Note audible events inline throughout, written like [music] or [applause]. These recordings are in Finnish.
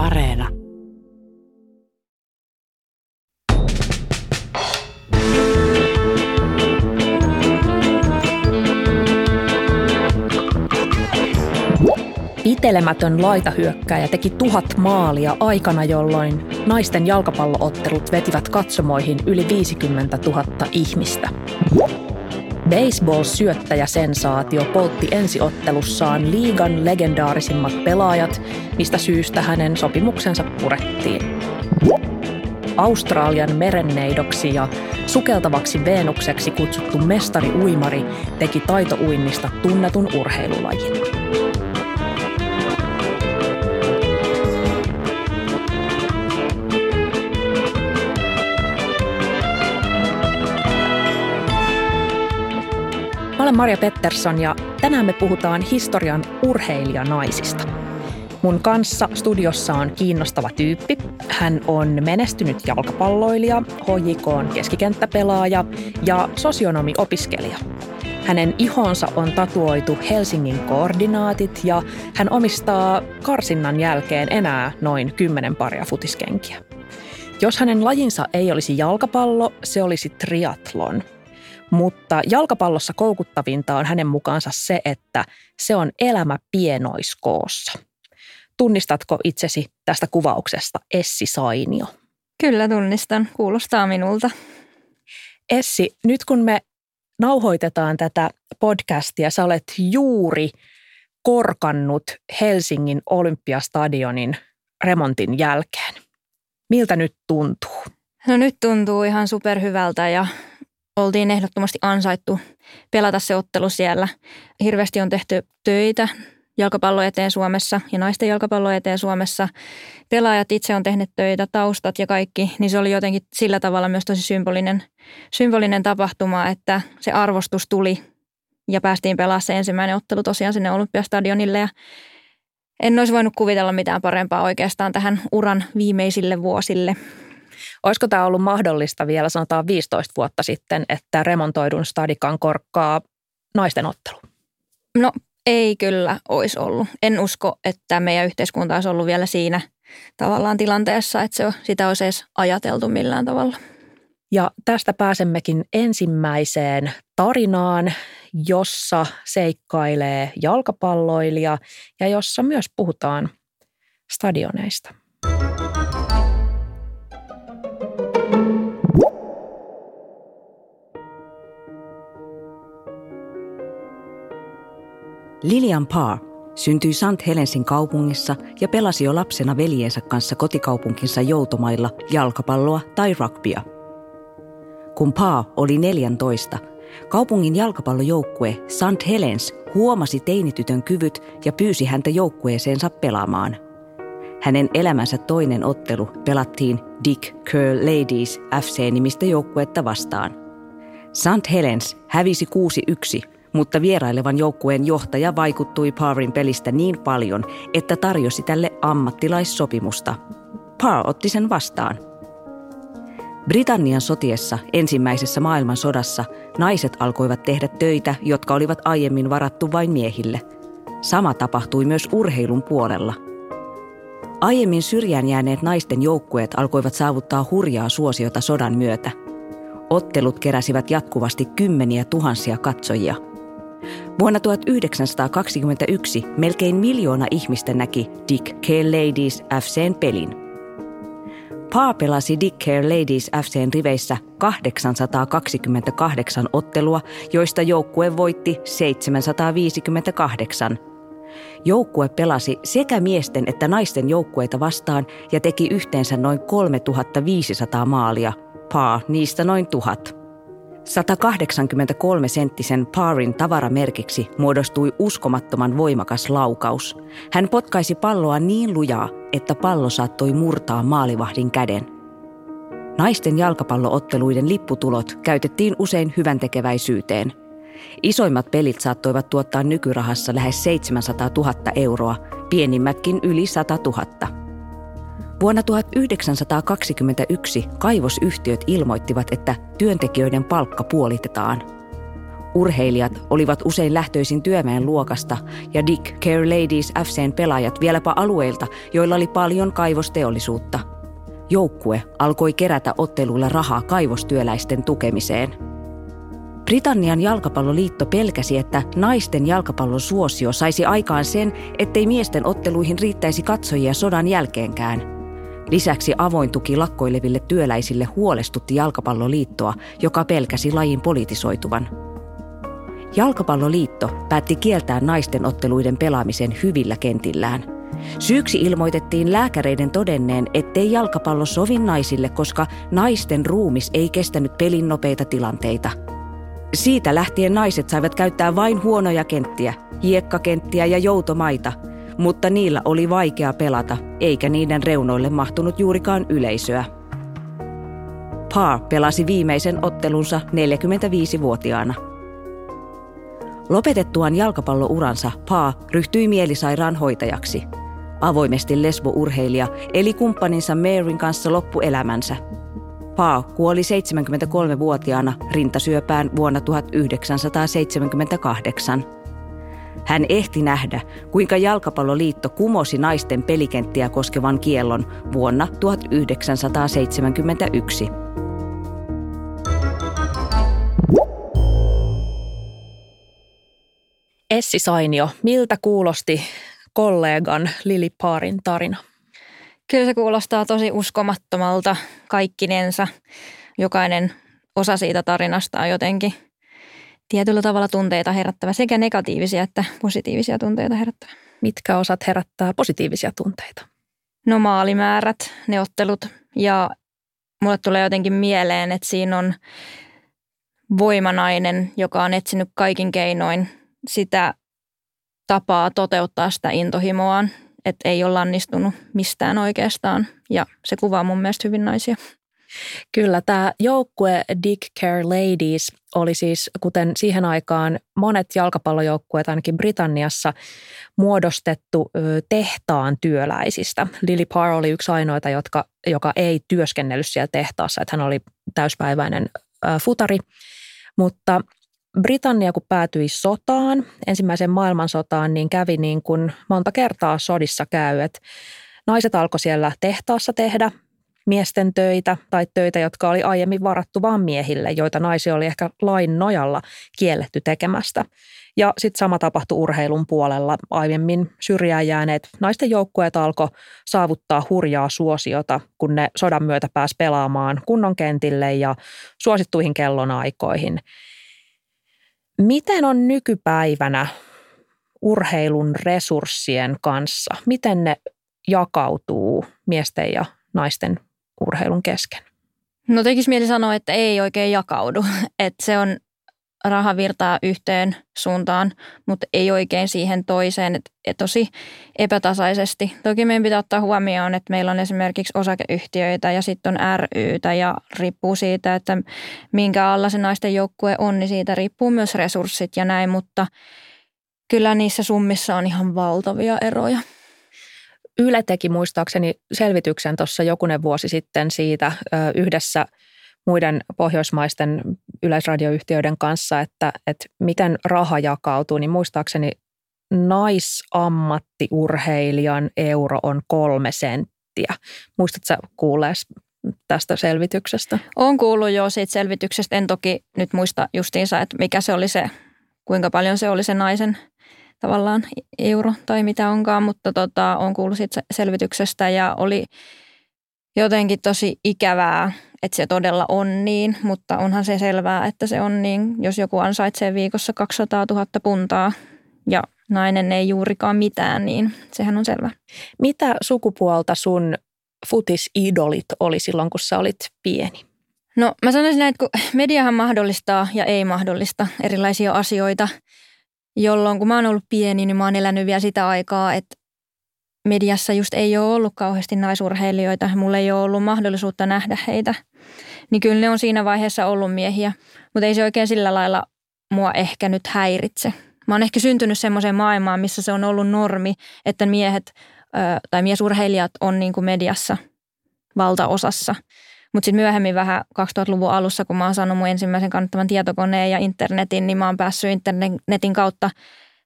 Areena. Pitelemätön laitahyökkäjä teki tuhat maalia aikana, jolloin naisten jalkapalloottelut vetivät katsomoihin yli 50 000 ihmistä. Baseball-syöttäjä-sensaatio poltti ensiottelussaan liigan legendaarisimmat pelaajat, mistä syystä hänen sopimuksensa purettiin. Australian merenneidoksi ja sukeltavaksi Venukseksi kutsuttu mestari uimari teki taitouinnista tunnetun urheilulajin. Olen Maria Pettersson ja tänään me puhutaan historian urheilijanaisista. Mun kanssa studiossa on kiinnostava tyyppi. Hän on menestynyt jalkapalloilija, HJK keskikenttäpelaaja ja sosionomiopiskelija. Hänen ihonsa on tatuoitu Helsingin koordinaatit ja hän omistaa karsinnan jälkeen enää noin kymmenen paria futiskenkiä. Jos hänen lajinsa ei olisi jalkapallo, se olisi triatlon – mutta jalkapallossa koukuttavinta on hänen mukaansa se, että se on elämä pienoiskoossa. Tunnistatko itsesi tästä kuvauksesta, Essi Sainio? Kyllä tunnistan, kuulostaa minulta. Essi, nyt kun me nauhoitetaan tätä podcastia, sä olet juuri korkannut Helsingin Olympiastadionin remontin jälkeen. Miltä nyt tuntuu? No nyt tuntuu ihan superhyvältä ja oltiin ehdottomasti ansaittu pelata se ottelu siellä. Hirveästi on tehty töitä jalkapallo eteen Suomessa ja naisten jalkapallo eteen Suomessa. Pelaajat itse on tehnyt töitä, taustat ja kaikki, niin se oli jotenkin sillä tavalla myös tosi symbolinen, symbolinen tapahtuma, että se arvostus tuli ja päästiin pelaamaan se ensimmäinen ottelu tosiaan sinne Olympiastadionille ja en olisi voinut kuvitella mitään parempaa oikeastaan tähän uran viimeisille vuosille. Olisiko tämä ollut mahdollista vielä sanotaan 15 vuotta sitten, että remontoidun stadikan korkkaa naisten ottelu? No ei kyllä olisi ollut. En usko, että meidän yhteiskunta olisi ollut vielä siinä tavallaan tilanteessa, että se, sitä olisi edes ajateltu millään tavalla. Ja tästä pääsemmekin ensimmäiseen tarinaan, jossa seikkailee jalkapalloilija ja jossa myös puhutaan stadioneista. Lilian Parr syntyi St. Helensin kaupungissa ja pelasi jo lapsena veljensä kanssa kotikaupunkinsa joutomailla jalkapalloa tai rugbya. Kun Parr oli 14, kaupungin jalkapallojoukkue St. Helens huomasi teinitytön kyvyt ja pyysi häntä joukkueeseensa pelaamaan. Hänen elämänsä toinen ottelu pelattiin Dick Curl Ladies FC-nimistä joukkuetta vastaan. St. Helens hävisi 6-1 mutta vierailevan joukkueen johtaja vaikuttui Parrin pelistä niin paljon, että tarjosi tälle ammattilaissopimusta. Parr otti sen vastaan. Britannian sotiessa ensimmäisessä maailmansodassa naiset alkoivat tehdä töitä, jotka olivat aiemmin varattu vain miehille. Sama tapahtui myös urheilun puolella. Aiemmin syrjään jääneet naisten joukkueet alkoivat saavuttaa hurjaa suosiota sodan myötä. Ottelut keräsivät jatkuvasti kymmeniä tuhansia katsojia – Vuonna 1921 melkein miljoona ihmistä näki Dick Care Ladies FCn pelin. Paa pelasi Dick Care Ladies FCn riveissä 828 ottelua, joista joukkue voitti 758. Joukkue pelasi sekä miesten että naisten joukkueita vastaan ja teki yhteensä noin 3500 maalia, Paa niistä noin tuhat. 183-senttisen Parin tavaramerkiksi muodostui uskomattoman voimakas laukaus. Hän potkaisi palloa niin lujaa, että pallo saattoi murtaa maalivahdin käden. Naisten jalkapallootteluiden lipputulot käytettiin usein hyvän tekeväisyyteen. Isoimmat pelit saattoivat tuottaa nykyrahassa lähes 700 000 euroa, pienimmätkin yli 100 000. Vuonna 1921 kaivosyhtiöt ilmoittivat, että työntekijöiden palkka puolitetaan. Urheilijat olivat usein lähtöisin työväen luokasta ja Dick Care Ladies FCn pelaajat vieläpä alueilta, joilla oli paljon kaivosteollisuutta. Joukkue alkoi kerätä otteluilla rahaa kaivostyöläisten tukemiseen. Britannian jalkapalloliitto pelkäsi, että naisten jalkapallon suosio saisi aikaan sen, ettei miesten otteluihin riittäisi katsojia sodan jälkeenkään – Lisäksi avoin tuki lakkoileville työläisille huolestutti Jalkapalloliittoa, joka pelkäsi lajin politisoituvan. Jalkapalloliitto päätti kieltää naisten otteluiden pelaamisen hyvillä kentillään. Syyksi ilmoitettiin lääkäreiden todenneen, ettei jalkapallo sovi naisille, koska naisten ruumis ei kestänyt pelin nopeita tilanteita. Siitä lähtien naiset saivat käyttää vain huonoja kenttiä, hiekkakenttiä ja joutomaita, mutta niillä oli vaikea pelata, eikä niiden reunoille mahtunut juurikaan yleisöä. Parr pelasi viimeisen ottelunsa 45-vuotiaana – Lopetettuaan jalkapallouransa Paa ryhtyi mielisairaan hoitajaksi. Avoimesti lesbourheilija eli kumppaninsa Maryn kanssa loppuelämänsä. Paa kuoli 73-vuotiaana rintasyöpään vuonna 1978. Hän ehti nähdä, kuinka Jalkapalloliitto kumosi naisten pelikenttiä koskevan kiellon vuonna 1971. Essi Sainio, miltä kuulosti kollegan Lili Paarin tarina? Kyllä se kuulostaa tosi uskomattomalta kaikkinensa. Jokainen osa siitä tarinasta on jotenkin tietyllä tavalla tunteita herättävä, sekä negatiivisia että positiivisia tunteita herättävä. Mitkä osat herättää positiivisia tunteita? No maalimäärät, neottelut ja mulle tulee jotenkin mieleen, että siinä on voimanainen, joka on etsinyt kaikin keinoin sitä tapaa toteuttaa sitä intohimoaan, että ei ole lannistunut mistään oikeastaan. Ja se kuvaa mun mielestä hyvin naisia. Kyllä, tämä joukkue Dick Care Ladies oli siis, kuten siihen aikaan monet jalkapallojoukkueet ainakin Britanniassa, muodostettu tehtaan työläisistä. Lily Parr oli yksi ainoita, jotka, joka ei työskennellyt siellä tehtaassa, että hän oli täyspäiväinen futari. Mutta Britannia kun päätyi sotaan, ensimmäiseen maailmansotaan, niin kävi niin kuin monta kertaa sodissa käy, että naiset alkoi siellä tehtaassa tehdä miesten töitä tai töitä, jotka oli aiemmin varattu vain miehille, joita naisia oli ehkä lain nojalla kielletty tekemästä. Ja sitten sama tapahtui urheilun puolella. Aiemmin syrjään jääneet naisten joukkueet alkoi saavuttaa hurjaa suosiota, kun ne sodan myötä pääsi pelaamaan kunnon kentille ja suosittuihin kellonaikoihin. Miten on nykypäivänä urheilun resurssien kanssa? Miten ne jakautuu miesten ja naisten urheilun kesken? No tekisi mieli sanoa, että ei oikein jakaudu. [laughs] Että se on raha virtaa yhteen suuntaan, mutta ei oikein siihen toiseen, että et tosi epätasaisesti. Toki meidän pitää ottaa huomioon, että meillä on esimerkiksi osakeyhtiöitä ja sitten on rytä ja riippuu siitä, että minkä alla se naisten joukkue on, niin siitä riippuu myös resurssit ja näin, mutta kyllä niissä summissa on ihan valtavia eroja. Yle teki muistaakseni selvityksen tuossa jokunen vuosi sitten siitä yhdessä – muiden pohjoismaisten yleisradioyhtiöiden kanssa, että, että miten raha jakautuu, niin muistaakseni naisammattiurheilijan euro on kolme senttiä. Muistatko kuullees tästä selvityksestä? Olen kuullut jo siitä selvityksestä. En toki nyt muista justiinsa, että mikä se oli se, kuinka paljon se oli se naisen tavallaan euro tai mitä onkaan, mutta tota, olen kuullut siitä selvityksestä ja oli jotenkin tosi ikävää, että se todella on niin, mutta onhan se selvää, että se on niin, jos joku ansaitsee viikossa 200 000 puntaa ja nainen ei juurikaan mitään, niin sehän on selvä. Mitä sukupuolta sun futisidolit oli silloin, kun sä olit pieni? No mä sanoisin näin, että kun mediahan mahdollistaa ja ei mahdollista erilaisia asioita, jolloin kun mä oon ollut pieni, niin mä oon elänyt vielä sitä aikaa, että mediassa just ei ole ollut kauheasti naisurheilijoita. Mulla ei ole ollut mahdollisuutta nähdä heitä. Niin kyllä ne on siinä vaiheessa ollut miehiä. Mutta ei se oikein sillä lailla mua ehkä nyt häiritse. Mä oon ehkä syntynyt semmoiseen maailmaan, missä se on ollut normi, että miehet tai miesurheilijat on niin kuin mediassa valtaosassa. Mutta sitten myöhemmin vähän 2000-luvun alussa, kun mä oon saanut mun ensimmäisen kannattavan tietokoneen ja internetin, niin mä oon päässyt internetin kautta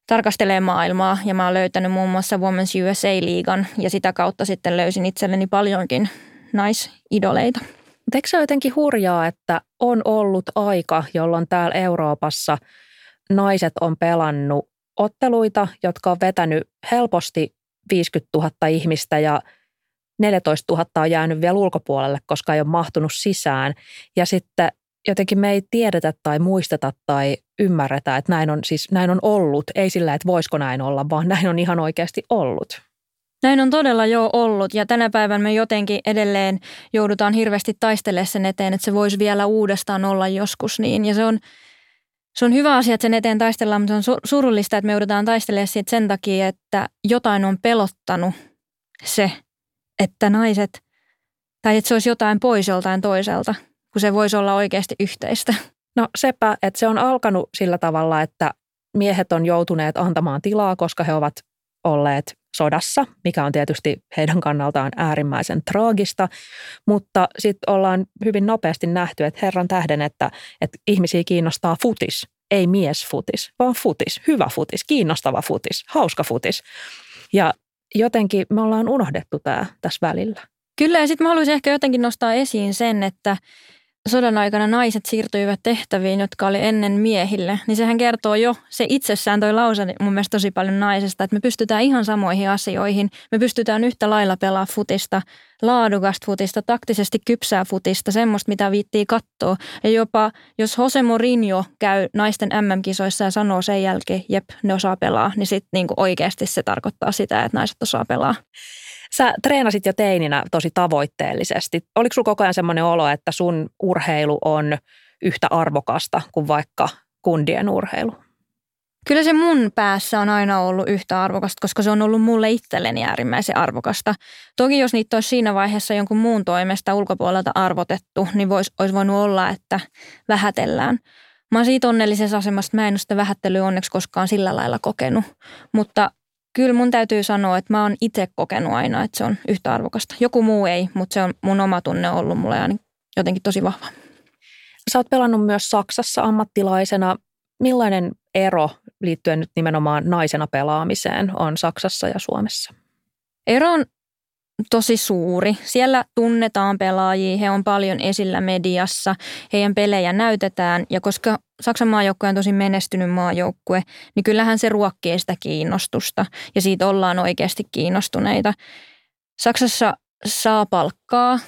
tarkastelemaan maailmaa ja mä oon löytänyt muun muassa Women's USA-liigan ja sitä kautta sitten löysin itselleni paljonkin naisidoleita. Mutta eikö se jotenkin hurjaa, että on ollut aika, jolloin täällä Euroopassa naiset on pelannut otteluita, jotka on vetänyt helposti 50 000 ihmistä ja 14 000 on jäänyt vielä ulkopuolelle, koska ei ole mahtunut sisään. Ja sitten jotenkin me ei tiedetä tai muisteta tai ymmärretä, että näin on, siis näin on ollut. Ei sillä, että voisiko näin olla, vaan näin on ihan oikeasti ollut. Näin on todella jo ollut ja tänä päivänä me jotenkin edelleen joudutaan hirveästi taistelemaan sen eteen, että se voisi vielä uudestaan olla joskus niin. Ja se on, se on hyvä asia, että sen eteen taistellaan, mutta se on surullista, että me joudutaan taistelemaan siitä sen takia, että jotain on pelottanut se, että naiset, tai että se olisi jotain pois joltain toiselta, kun se voisi olla oikeasti yhteistä. No sepä, että se on alkanut sillä tavalla, että miehet on joutuneet antamaan tilaa, koska he ovat olleet sodassa, mikä on tietysti heidän kannaltaan äärimmäisen traagista, mutta sitten ollaan hyvin nopeasti nähty, että herran tähden, että, että ihmisiä kiinnostaa futis, ei miesfutis, vaan futis, hyvä futis, kiinnostava futis, hauska futis. Ja jotenkin me ollaan unohdettu tämä tässä välillä. Kyllä ja sitten mä haluaisin ehkä jotenkin nostaa esiin sen, että sodan aikana naiset siirtyivät tehtäviin, jotka oli ennen miehille, niin sehän kertoo jo, se itsessään toi lause mun mielestä tosi paljon naisesta, että me pystytään ihan samoihin asioihin. Me pystytään yhtä lailla pelaa futista, laadukasta futista, taktisesti kypsää futista, semmoista mitä viittii katsoa. Ja jopa jos Jose Mourinho käy naisten MM-kisoissa ja sanoo sen jälkeen, jep, ne osaa pelaa, niin sitten niinku oikeasti se tarkoittaa sitä, että naiset osaa pelaa. Sä treenasit jo teininä tosi tavoitteellisesti. Oliko sulla koko ajan semmoinen olo, että sun urheilu on yhtä arvokasta kuin vaikka kundien urheilu? Kyllä se mun päässä on aina ollut yhtä arvokasta, koska se on ollut mulle itselleni äärimmäisen arvokasta. Toki jos niitä olisi siinä vaiheessa jonkun muun toimesta ulkopuolelta arvotettu, niin vois, olisi voinut olla, että vähätellään. Mä oon siitä onnellisessa asemassa, että mä en ole sitä vähättelyä onneksi koskaan sillä lailla kokenut. Mutta Kyllä mun täytyy sanoa, että mä oon itse kokenut aina, että se on yhtä arvokasta. Joku muu ei, mutta se on mun oma tunne ollut mulle aina jotenkin tosi vahva. Sä oot pelannut myös Saksassa ammattilaisena. Millainen ero liittyen nyt nimenomaan naisena pelaamiseen on Saksassa ja Suomessa? Ero on tosi suuri. Siellä tunnetaan pelaajia, he on paljon esillä mediassa, heidän pelejä näytetään ja koska Saksan maajoukkue on tosi menestynyt maajoukkue, niin kyllähän se ruokkii sitä kiinnostusta ja siitä ollaan oikeasti kiinnostuneita. Saksassa saa palkkaa,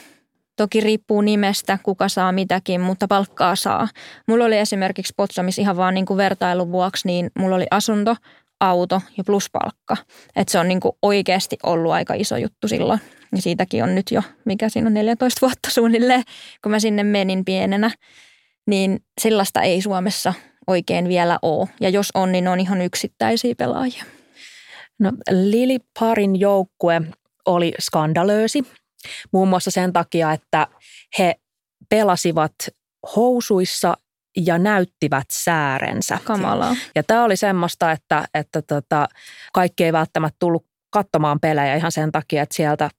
toki riippuu nimestä, kuka saa mitäkin, mutta palkkaa saa. Mulla oli esimerkiksi Potsamissa ihan vaan niin kuin vertailun vuoksi, niin mulla oli asunto, auto ja pluspalkka. Että se on niin oikeasti ollut aika iso juttu silloin. Ja siitäkin on nyt jo, mikä siinä on 14 vuotta suunnilleen, kun mä sinne menin pienenä. Niin sellaista ei Suomessa oikein vielä ole. Ja jos on, niin on ihan yksittäisiä pelaajia. No, Lili Parin joukkue oli skandalöösi muun muassa sen takia, että he pelasivat housuissa ja näyttivät säärensä. Kamalaa. Ja tämä oli semmoista, että, että tota, kaikki ei välttämättä tullut katsomaan pelejä ihan sen takia, että sieltä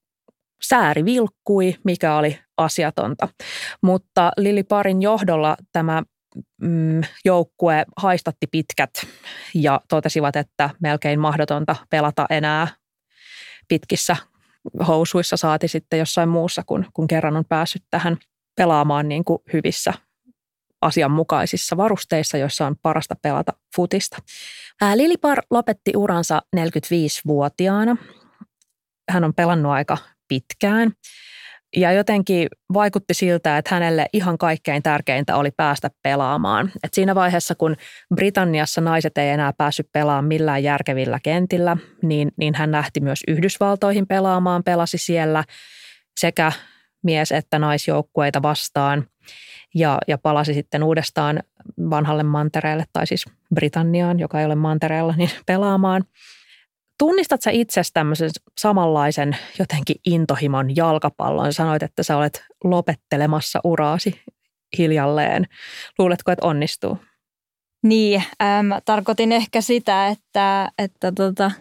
sääri vilkkui, mikä oli asiatonta. Mutta Lili Parin johdolla tämä mm, joukkue haistatti pitkät ja totesivat, että melkein mahdotonta pelata enää pitkissä housuissa saati sitten jossain muussa, kun, kun kerran on päässyt tähän pelaamaan niin kuin hyvissä asianmukaisissa varusteissa, joissa on parasta pelata futista. Lilipar lopetti uransa 45-vuotiaana. Hän on pelannut aika pitkään. Ja jotenkin vaikutti siltä, että hänelle ihan kaikkein tärkeintä oli päästä pelaamaan. Et siinä vaiheessa, kun Britanniassa naiset ei enää päässyt pelaamaan millään järkevillä kentillä, niin, niin hän lähti myös Yhdysvaltoihin pelaamaan, pelasi siellä sekä mies- että naisjoukkueita vastaan ja, ja palasi sitten uudestaan vanhalle mantereelle, tai siis Britanniaan, joka ei ole mantereella, niin pelaamaan. Tunnistat sä itse tämmöisen samanlaisen jotenkin intohimon jalkapallon? Sanoit, että sä olet lopettelemassa uraasi hiljalleen. Luuletko, että onnistuu? Niin, ähm, tarkoitin ehkä sitä, että, että tota,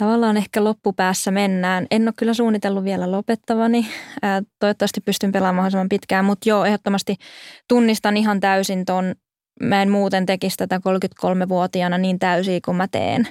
tavallaan ehkä loppupäässä mennään. En ole kyllä suunnitellut vielä lopettavani. Toivottavasti pystyn pelaamaan mahdollisimman pitkään, mutta joo, ehdottomasti tunnistan ihan täysin ton. Mä en muuten tekisi tätä 33-vuotiaana niin täysiä kuin mä teen.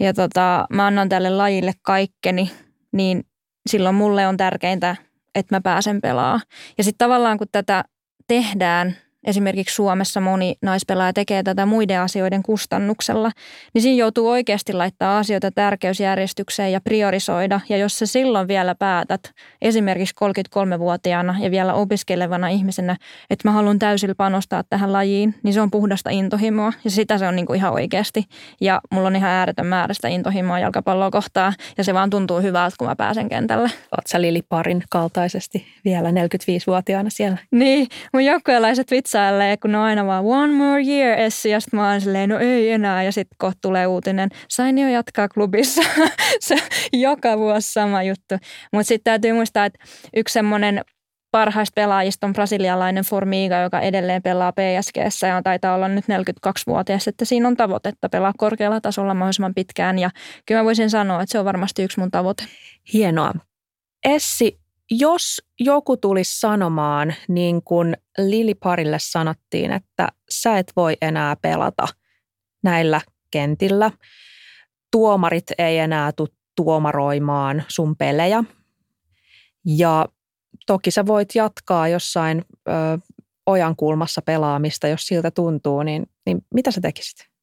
Ja tota, mä annan tälle lajille kaikkeni, niin silloin mulle on tärkeintä, että mä pääsen pelaamaan. Ja sitten tavallaan kun tätä tehdään – esimerkiksi Suomessa moni naispelaaja tekee tätä muiden asioiden kustannuksella, niin siinä joutuu oikeasti laittaa asioita tärkeysjärjestykseen ja priorisoida. Ja jos sä silloin vielä päätät, esimerkiksi 33-vuotiaana ja vielä opiskelevana ihmisenä, että mä haluan täysillä panostaa tähän lajiin, niin se on puhdasta intohimoa ja sitä se on niin kuin ihan oikeasti. Ja mulla on ihan ääretön määrä sitä intohimoa jalkapalloa kohtaa ja se vaan tuntuu hyvältä, kun mä pääsen kentälle. Oot sä Lili Parin kaltaisesti vielä 45-vuotiaana siellä? Niin, mun joukkueelaiset vitsa vitsailee, kun ne on aina vaan one more year Essi, ja sitten mä oon silleen, no ei enää, ja sitten kohta tulee uutinen, sain jo jatkaa klubissa. [laughs] se joka vuosi sama juttu. Mutta sitten täytyy muistaa, että yksi semmoinen parhaista pelaajista on brasilialainen Formiga, joka edelleen pelaa PSGssä ja taitaa olla nyt 42-vuotias, että siinä on tavoitetta pelaa korkealla tasolla mahdollisimman pitkään ja kyllä mä voisin sanoa, että se on varmasti yksi mun tavoite. Hienoa. Essi, jos joku tulisi sanomaan, niin kuin Lili Parille sanottiin, että sä et voi enää pelata näillä kentillä, tuomarit ei enää tule tuomaroimaan sun pelejä ja toki sä voit jatkaa jossain ö, ojan kulmassa pelaamista, jos siltä tuntuu, niin, niin mitä sä tekisit?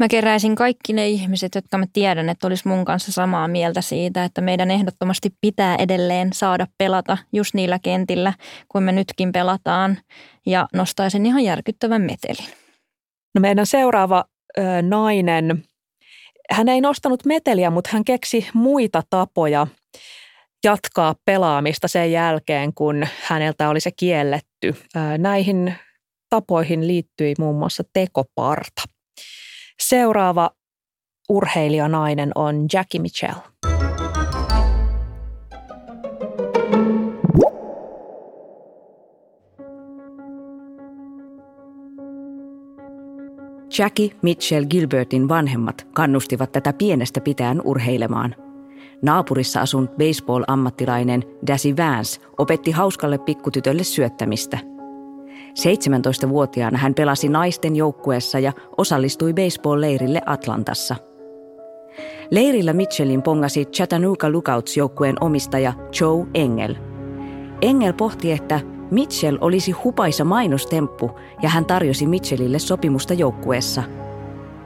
Mä keräisin kaikki ne ihmiset, jotka mä tiedän, että olisi mun kanssa samaa mieltä siitä, että meidän ehdottomasti pitää edelleen saada pelata just niillä kentillä, kuin me nytkin pelataan, ja nostaisin ihan järkyttävän metelin. No meidän seuraava ö, nainen, hän ei nostanut meteliä, mutta hän keksi muita tapoja jatkaa pelaamista sen jälkeen, kun häneltä oli se kielletty. Näihin tapoihin liittyi muun muassa tekoparta. Seuraava urheilijanainen on Jackie Mitchell. Jackie Mitchell Gilbertin vanhemmat kannustivat tätä pienestä pitäen urheilemaan. Naapurissa asunut baseball-ammattilainen Dasi Vance opetti hauskalle pikkutytölle syöttämistä – 17-vuotiaana hän pelasi naisten joukkueessa ja osallistui baseball-leirille Atlantassa. Leirillä Mitchellin pongasi Chattanooga Lookouts-joukkueen omistaja Joe Engel. Engel pohti, että Mitchell olisi hupaisa mainostemppu ja hän tarjosi Mitchellille sopimusta joukkueessa.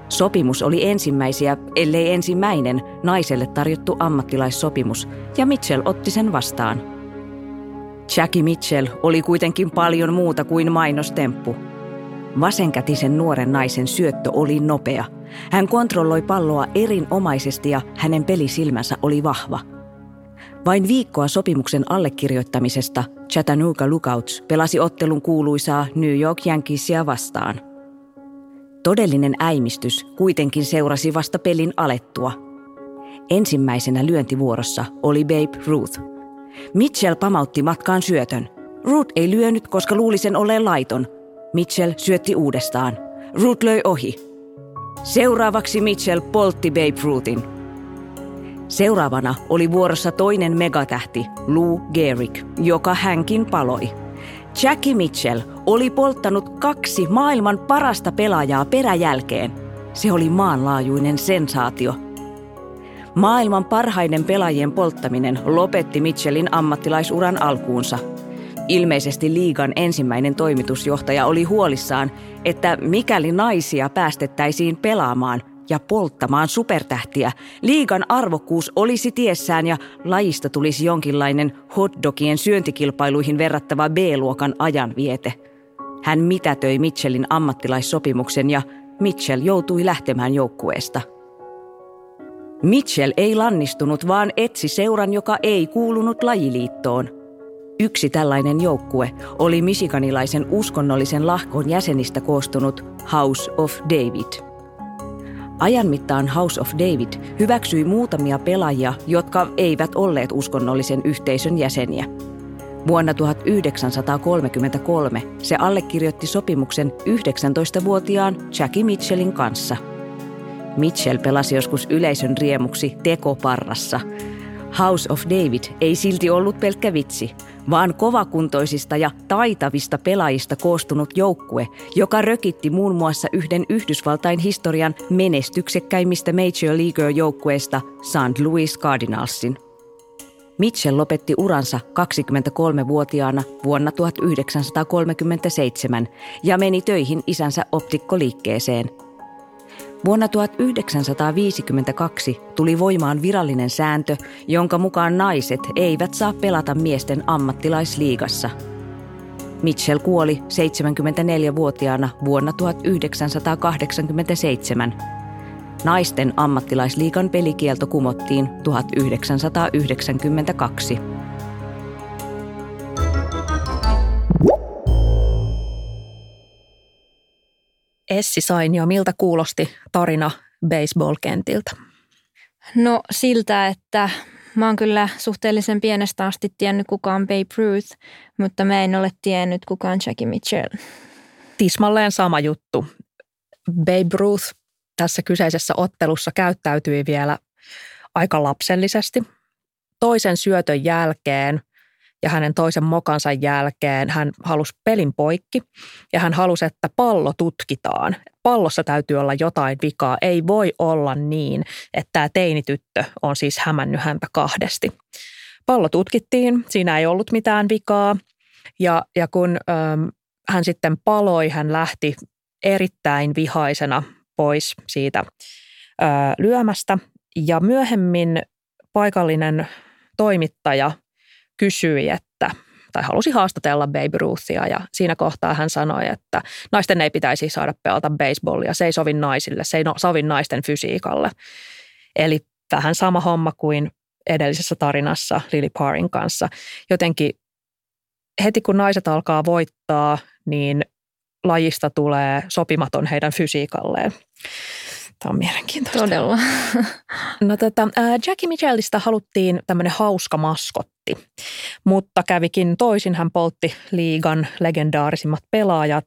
Sopimus oli ensimmäisiä, ellei ensimmäinen, naiselle tarjottu ammattilaissopimus ja Mitchell otti sen vastaan – Jackie Mitchell oli kuitenkin paljon muuta kuin mainostemppu. Vasenkätisen nuoren naisen syöttö oli nopea. Hän kontrolloi palloa erinomaisesti ja hänen pelisilmänsä oli vahva. Vain viikkoa sopimuksen allekirjoittamisesta Chattanooga Lookouts pelasi ottelun kuuluisaa New York Yankeesia vastaan. Todellinen äimistys kuitenkin seurasi vasta pelin alettua. Ensimmäisenä lyöntivuorossa oli Babe Ruth – Mitchell pamautti matkaan syötön. Ruth ei lyönyt, koska luuli sen olleen laiton. Mitchell syötti uudestaan. Ruth löi ohi. Seuraavaksi Mitchell poltti Babe Ruthin. Seuraavana oli vuorossa toinen megatähti, Lou Gehrig, joka hänkin paloi. Jackie Mitchell oli polttanut kaksi maailman parasta pelaajaa peräjälkeen. Se oli maanlaajuinen sensaatio – Maailman parhaiden pelaajien polttaminen lopetti Mitchellin ammattilaisuran alkuunsa. Ilmeisesti liigan ensimmäinen toimitusjohtaja oli huolissaan, että mikäli naisia päästettäisiin pelaamaan ja polttamaan supertähtiä, liigan arvokkuus olisi tiessään ja lajista tulisi jonkinlainen hotdogien syöntikilpailuihin verrattava B-luokan ajanviete. Hän mitätöi Mitchellin ammattilaissopimuksen ja Mitchell joutui lähtemään joukkueesta – Mitchell ei lannistunut, vaan etsi seuran, joka ei kuulunut lajiliittoon. Yksi tällainen joukkue oli michiganilaisen uskonnollisen lahkon jäsenistä koostunut House of David. Ajan mittaan House of David hyväksyi muutamia pelaajia, jotka eivät olleet uskonnollisen yhteisön jäseniä. Vuonna 1933 se allekirjoitti sopimuksen 19-vuotiaan Jackie Mitchellin kanssa – Mitchell pelasi joskus yleisön riemuksi tekoparrassa. House of David ei silti ollut pelkkä vitsi, vaan kovakuntoisista ja taitavista pelaajista koostunut joukkue, joka rökitti muun muassa yhden Yhdysvaltain historian menestyksekkäimmistä Major League-joukkueista St. Louis Cardinalsin. Mitchell lopetti uransa 23-vuotiaana vuonna 1937 ja meni töihin isänsä optikkoliikkeeseen. Vuonna 1952 tuli voimaan virallinen sääntö, jonka mukaan naiset eivät saa pelata miesten ammattilaisliigassa. Mitchell kuoli 74-vuotiaana vuonna 1987 Naisten ammattilaisliikan pelikielto kumottiin 1992. Essi Sainio, miltä kuulosti tarina baseball-kentiltä? No siltä, että mä oon kyllä suhteellisen pienestä asti tiennyt kuka on Babe Ruth, mutta mä en ole tiennyt kuka on Jackie Mitchell. Tismalleen sama juttu. Babe Ruth tässä kyseisessä ottelussa käyttäytyi vielä aika lapsellisesti. Toisen syötön jälkeen ja hänen toisen mokansa jälkeen hän halusi pelin poikki ja hän halusi, että pallo tutkitaan. Pallossa täytyy olla jotain vikaa. Ei voi olla niin, että tämä teinityttö on siis hämännyt häntä kahdesti. Pallo tutkittiin, siinä ei ollut mitään vikaa ja, ja kun äm, hän sitten paloi, hän lähti erittäin vihaisena pois siitä ö, lyömästä. Ja myöhemmin paikallinen toimittaja kysyi, että tai halusi haastatella Baby Ruthia ja siinä kohtaa hän sanoi, että naisten ei pitäisi saada pelata baseballia, se ei sovi naisille, se ei no, sovi naisten fysiikalle. Eli vähän sama homma kuin edellisessä tarinassa Lily Parin kanssa. Jotenkin heti kun naiset alkaa voittaa, niin lajista tulee sopimaton heidän fysiikalleen. Tämä on mielenkiintoista. Todella. [laughs] No tota, Jackie Mitchellistä haluttiin tämmöinen hauska maskotti, mutta kävikin toisin. Hän poltti liigan legendaarisimmat pelaajat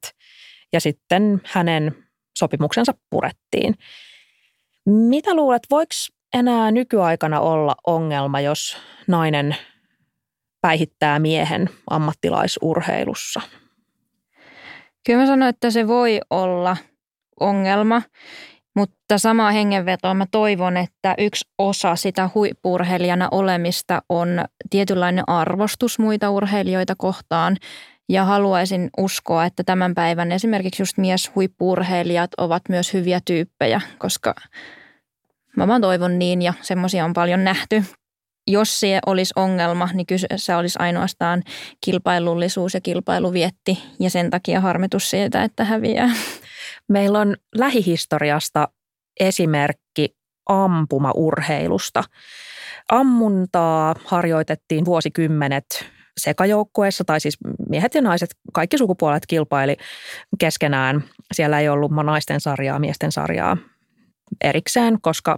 ja sitten hänen sopimuksensa purettiin. Mitä luulet, voiko enää nykyaikana olla ongelma, jos nainen päihittää miehen ammattilaisurheilussa? Kyllä mä sanoin, että se voi olla ongelma, mutta samaa hengenvetoa mä toivon, että yksi osa sitä huippurheilijana olemista on tietynlainen arvostus muita urheilijoita kohtaan. Ja haluaisin uskoa, että tämän päivän esimerkiksi just mies huippurheilijat ovat myös hyviä tyyppejä, koska mä vaan toivon niin ja semmoisia on paljon nähty jos se olisi ongelma, niin kyseessä olisi ainoastaan kilpailullisuus ja kilpailuvietti ja sen takia harmitus siitä, että häviää. Meillä on lähihistoriasta esimerkki ampumaurheilusta. Ammuntaa harjoitettiin vuosikymmenet sekajoukkueessa, tai siis miehet ja naiset, kaikki sukupuolet kilpaili keskenään. Siellä ei ollut naisten sarjaa, miesten sarjaa erikseen, koska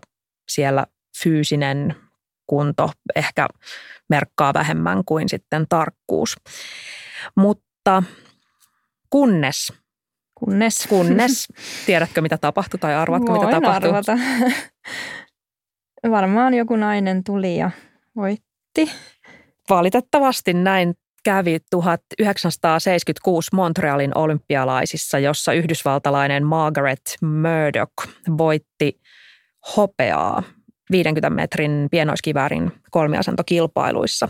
siellä fyysinen kunto ehkä merkkaa vähemmän kuin sitten tarkkuus. Mutta kunnes Kunnes. Kunnes. [laughs] Tiedätkö, mitä tapahtui tai arvatko, Voin mitä tapahtui? arvata. [laughs] Varmaan joku nainen tuli ja voitti. Valitettavasti näin kävi 1976 Montrealin olympialaisissa, jossa yhdysvaltalainen Margaret Murdoch voitti hopeaa 50 metrin pienoiskiväärin kolmiasentokilpailuissa.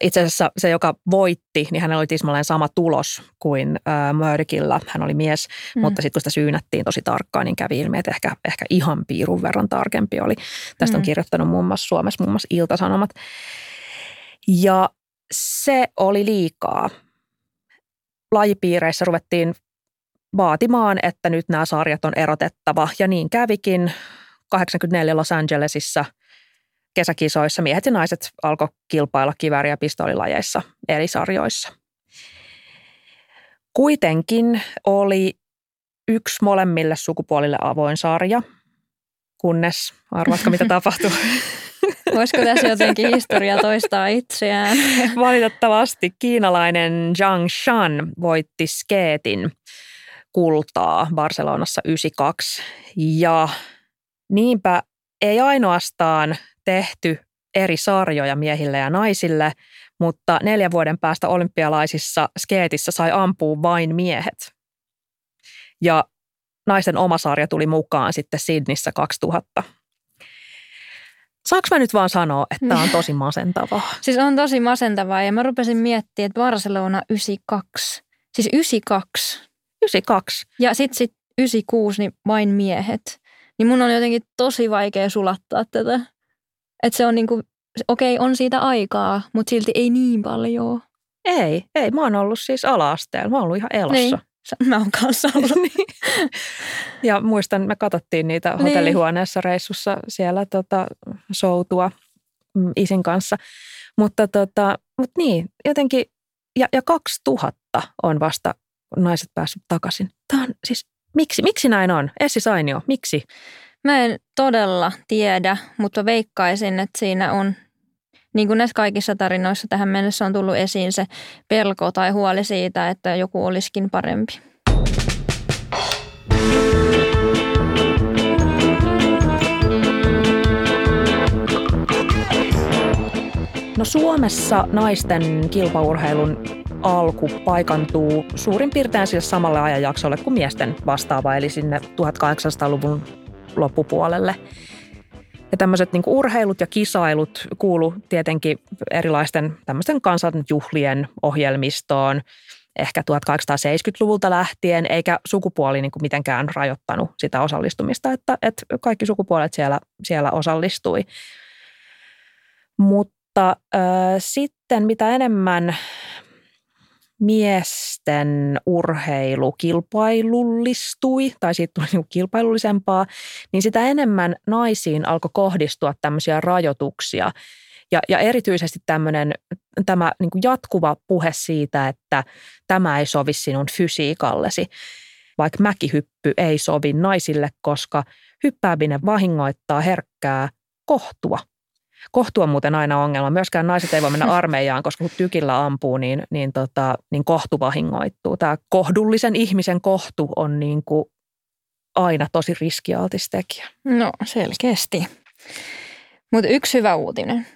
Itse asiassa se, joka voitti, niin hänellä oli tismalleen sama tulos kuin äh, Murdochilla. Hän oli mies, mm. mutta sitten kun sitä syynättiin tosi tarkkaan, niin kävi ilmi, että ehkä, ehkä ihan piirun verran tarkempi oli. Tästä mm. on kirjoittanut muun muassa Suomessa muun muassa Iltasanomat. Ja se oli liikaa. Lajipiireissä ruvettiin vaatimaan, että nyt nämä sarjat on erotettava. Ja niin kävikin. 84 Los Angelesissa kesäkisoissa miehet ja naiset alkoi kilpailla kivääri- ja pistoolilajeissa eri sarjoissa. Kuitenkin oli yksi molemmille sukupuolille avoin sarja, kunnes, arvatko mitä [laughs] tapahtui? Voisiko tässä jotenkin historia toistaa itseään? Valitettavasti kiinalainen Zhang Shan voitti skeetin kultaa Barcelonassa 92. Ja niinpä ei ainoastaan tehty eri sarjoja miehille ja naisille, mutta neljän vuoden päästä olympialaisissa skeetissä sai ampua vain miehet. Ja naisten oma sarja tuli mukaan sitten Sydnissä 2000. Saanko mä nyt vaan sanoa, että tämä on [laughs] tosi masentavaa? Siis on tosi masentavaa ja mä rupesin miettimään, että Barcelona 92, siis 92. 92. Ja sitten sit 96, niin vain miehet. Niin mun on jotenkin tosi vaikea sulattaa tätä. Että se on niinku, okei on siitä aikaa, mutta silti ei niin paljon. Ei, ei. Mä oon ollut siis ala-asteella. Mä oon ollut ihan elossa. Niin. Mä oon kanssa ollut. [laughs] niin. Ja muistan, me katsottiin niitä niin. hotellihuoneessa reissussa siellä tota, soutua mm, isin kanssa. Mutta tota, mut niin, jotenkin, ja, ja 2000 on vasta naiset päässyt takaisin. Tämä on siis, miksi, miksi näin on? Essi Sainio, miksi? Mä en todella tiedä, mutta veikkaisin, että siinä on niin kuin näissä kaikissa tarinoissa tähän mennessä on tullut esiin se pelko tai huoli siitä, että joku olisikin parempi. No Suomessa naisten kilpaurheilun alku paikantuu suurin piirtein sille samalle ajanjaksolle kuin miesten vastaava, eli sinne 1800-luvun loppupuolelle. Ja tämmöiset niin urheilut ja kisailut kuulu tietenkin erilaisten tämmöisten kansanjuhlien ohjelmistoon ehkä 1870-luvulta lähtien, eikä sukupuoli niin kuin mitenkään rajoittanut sitä osallistumista, että, että kaikki sukupuolet siellä, siellä osallistui. Mutta äh, sitten mitä enemmän miesten urheilu kilpailullistui, tai siitä tuli niin kilpailullisempaa, niin sitä enemmän naisiin alkoi kohdistua tämmöisiä rajoituksia. Ja, ja erityisesti tämmöinen, tämä niin kuin jatkuva puhe siitä, että tämä ei sovi sinun fysiikallesi. Vaikka mäkihyppy ei sovi naisille, koska hyppääminen vahingoittaa herkkää kohtua – Kohtu on muuten aina ongelma. Myöskään naiset ei voi mennä [laughs] armeijaan, koska kun tykillä ampuu, niin, niin, tota, niin kohtu vahingoittuu. Tämä kohdullisen ihmisen kohtu on niin kuin aina tosi riskialtis tekijä. No selkeästi. Mutta yksi hyvä uutinen.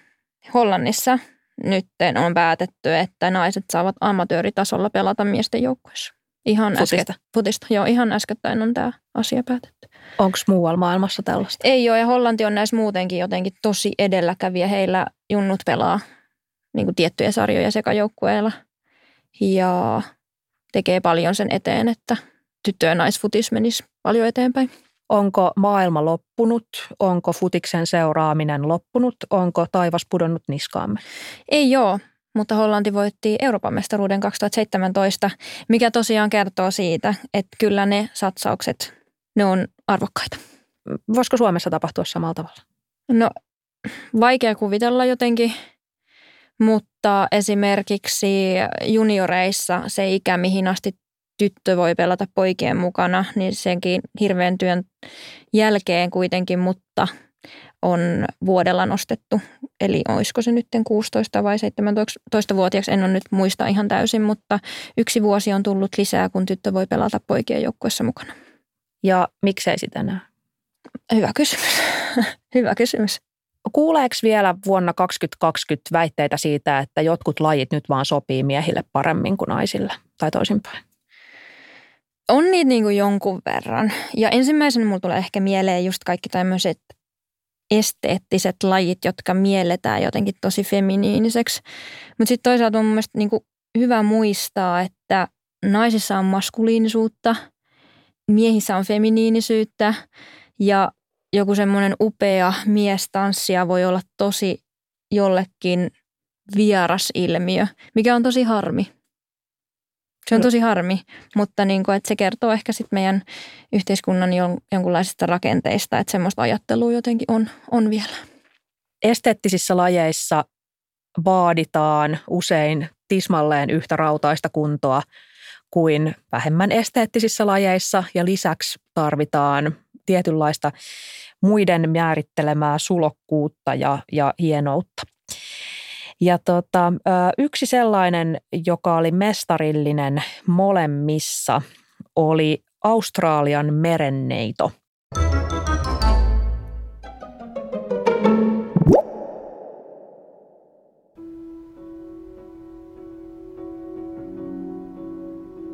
Hollannissa nyt on päätetty, että naiset saavat amatööritasolla pelata miesten joukkueessa. Ihan Futista. Äsken, futista. Joo, ihan äskettäin on tämä asia päätetty. Onko muualla maailmassa tällaista? Ei ole, ja Hollanti on näissä muutenkin jotenkin tosi edelläkävijä. Heillä junnut pelaa niin kuin tiettyjä sarjoja sekajoukkueilla ja tekee paljon sen eteen, että tyttö- ja naisfutis menisi paljon eteenpäin. Onko maailma loppunut? Onko futiksen seuraaminen loppunut? Onko taivas pudonnut niskaamme? Ei ole mutta Hollanti voitti Euroopan mestaruuden 2017, mikä tosiaan kertoo siitä, että kyllä ne satsaukset, ne on arvokkaita. Voisiko Suomessa tapahtua samalla tavalla? No vaikea kuvitella jotenkin, mutta esimerkiksi junioreissa se ikä, mihin asti tyttö voi pelata poikien mukana, niin senkin hirveän työn jälkeen kuitenkin, mutta – on vuodella nostettu. Eli olisiko se nyt 16 vai 17-vuotiaaksi, en ole nyt muista ihan täysin, mutta yksi vuosi on tullut lisää, kun tyttö voi pelata poikien joukkueessa mukana. Ja miksei sitä enää? Hyvä kysymys. [laughs] Hyvä kysymys. Kuuleeko vielä vuonna 2020 väitteitä siitä, että jotkut lajit nyt vaan sopii miehille paremmin kuin naisille tai toisinpäin? On niitä niin kuin jonkun verran. Ja ensimmäisenä mulla tulee ehkä mieleen just kaikki tämmöiset esteettiset lajit, jotka mielletään jotenkin tosi feminiiniseksi. Mutta sitten toisaalta on mun mielestä niin hyvä muistaa, että naisissa on maskuliinisuutta, miehissä on feminiinisyyttä ja joku semmoinen upea miestanssija voi olla tosi jollekin vieras ilmiö, mikä on tosi harmi. Se on tosi harmi, mutta niin kuin, että se kertoo ehkä sit meidän yhteiskunnan jonkunlaisista rakenteista, että semmoista ajattelua jotenkin on, on vielä. Esteettisissä lajeissa vaaditaan usein tismalleen yhtä rautaista kuntoa kuin vähemmän esteettisissä lajeissa ja lisäksi tarvitaan tietynlaista muiden määrittelemää sulokkuutta ja, ja hienoutta. Ja tota, yksi sellainen, joka oli mestarillinen molemmissa, oli Australian merenneito.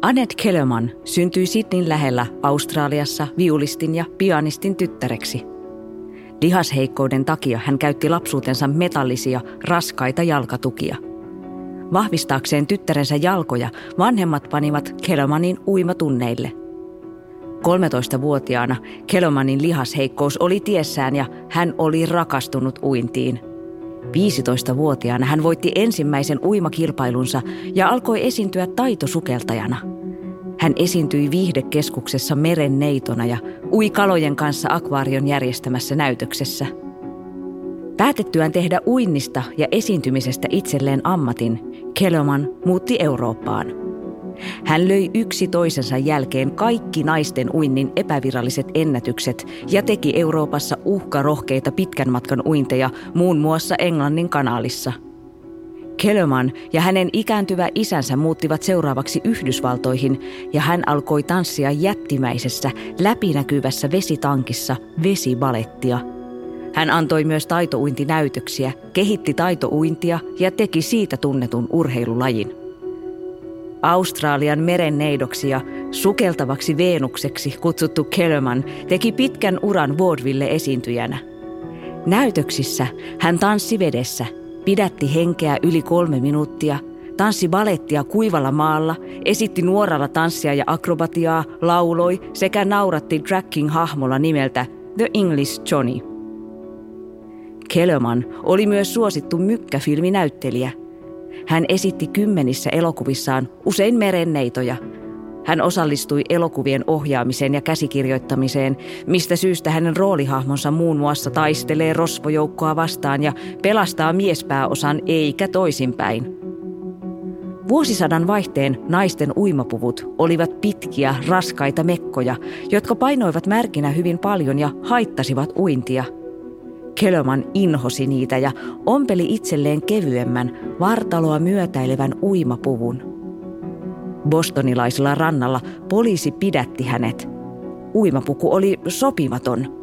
Annette Kellerman syntyi Sydneyn lähellä Australiassa viulistin ja pianistin tyttäreksi. Lihasheikkouden takia hän käytti lapsuutensa metallisia, raskaita jalkatukia. Vahvistaakseen tyttärensä jalkoja vanhemmat panivat Kellermanin uimatunneille. 13-vuotiaana Kellermanin lihasheikkous oli tiessään ja hän oli rakastunut uintiin – 15-vuotiaana hän voitti ensimmäisen uimakilpailunsa ja alkoi esiintyä taitosukeltajana. Hän esiintyi viihdekeskuksessa meren neitona ja ui kalojen kanssa akvaarion järjestämässä näytöksessä. Päätettyään tehdä uinnista ja esiintymisestä itselleen ammatin, Kellerman muutti Eurooppaan – hän löi yksi toisensa jälkeen kaikki naisten uinnin epäviralliset ennätykset ja teki Euroopassa uhkarohkeita pitkän matkan uinteja muun muassa Englannin kanaalissa. Kellerman ja hänen ikääntyvä isänsä muuttivat seuraavaksi Yhdysvaltoihin ja hän alkoi tanssia jättimäisessä, läpinäkyvässä vesitankissa vesibalettia. Hän antoi myös taitouintinäytöksiä, kehitti taitouintia ja teki siitä tunnetun urheilulajin. Australian merenneidoksi ja sukeltavaksi Veenukseksi kutsuttu Kellerman teki pitkän uran vaudeville-esiintyjänä. Näytöksissä hän tanssi vedessä, pidätti henkeä yli kolme minuuttia, tanssi balettia kuivalla maalla, esitti nuoralla tanssia ja akrobatiaa, lauloi sekä nauratti drag hahmolla nimeltä The English Johnny. Kellerman oli myös suosittu mykkäfilminäyttelijä – hän esitti kymmenissä elokuvissaan usein merenneitoja. Hän osallistui elokuvien ohjaamiseen ja käsikirjoittamiseen, mistä syystä hänen roolihahmonsa muun muassa taistelee rosvojoukkoa vastaan ja pelastaa miespääosan eikä toisinpäin. Vuosisadan vaihteen naisten uimapuvut olivat pitkiä, raskaita mekkoja, jotka painoivat märkinä hyvin paljon ja haittasivat uintia – Kelman inhosi niitä ja ompeli itselleen kevyemmän, vartaloa myötäilevän uimapuvun. Bostonilaisella rannalla poliisi pidätti hänet. Uimapuku oli sopimaton.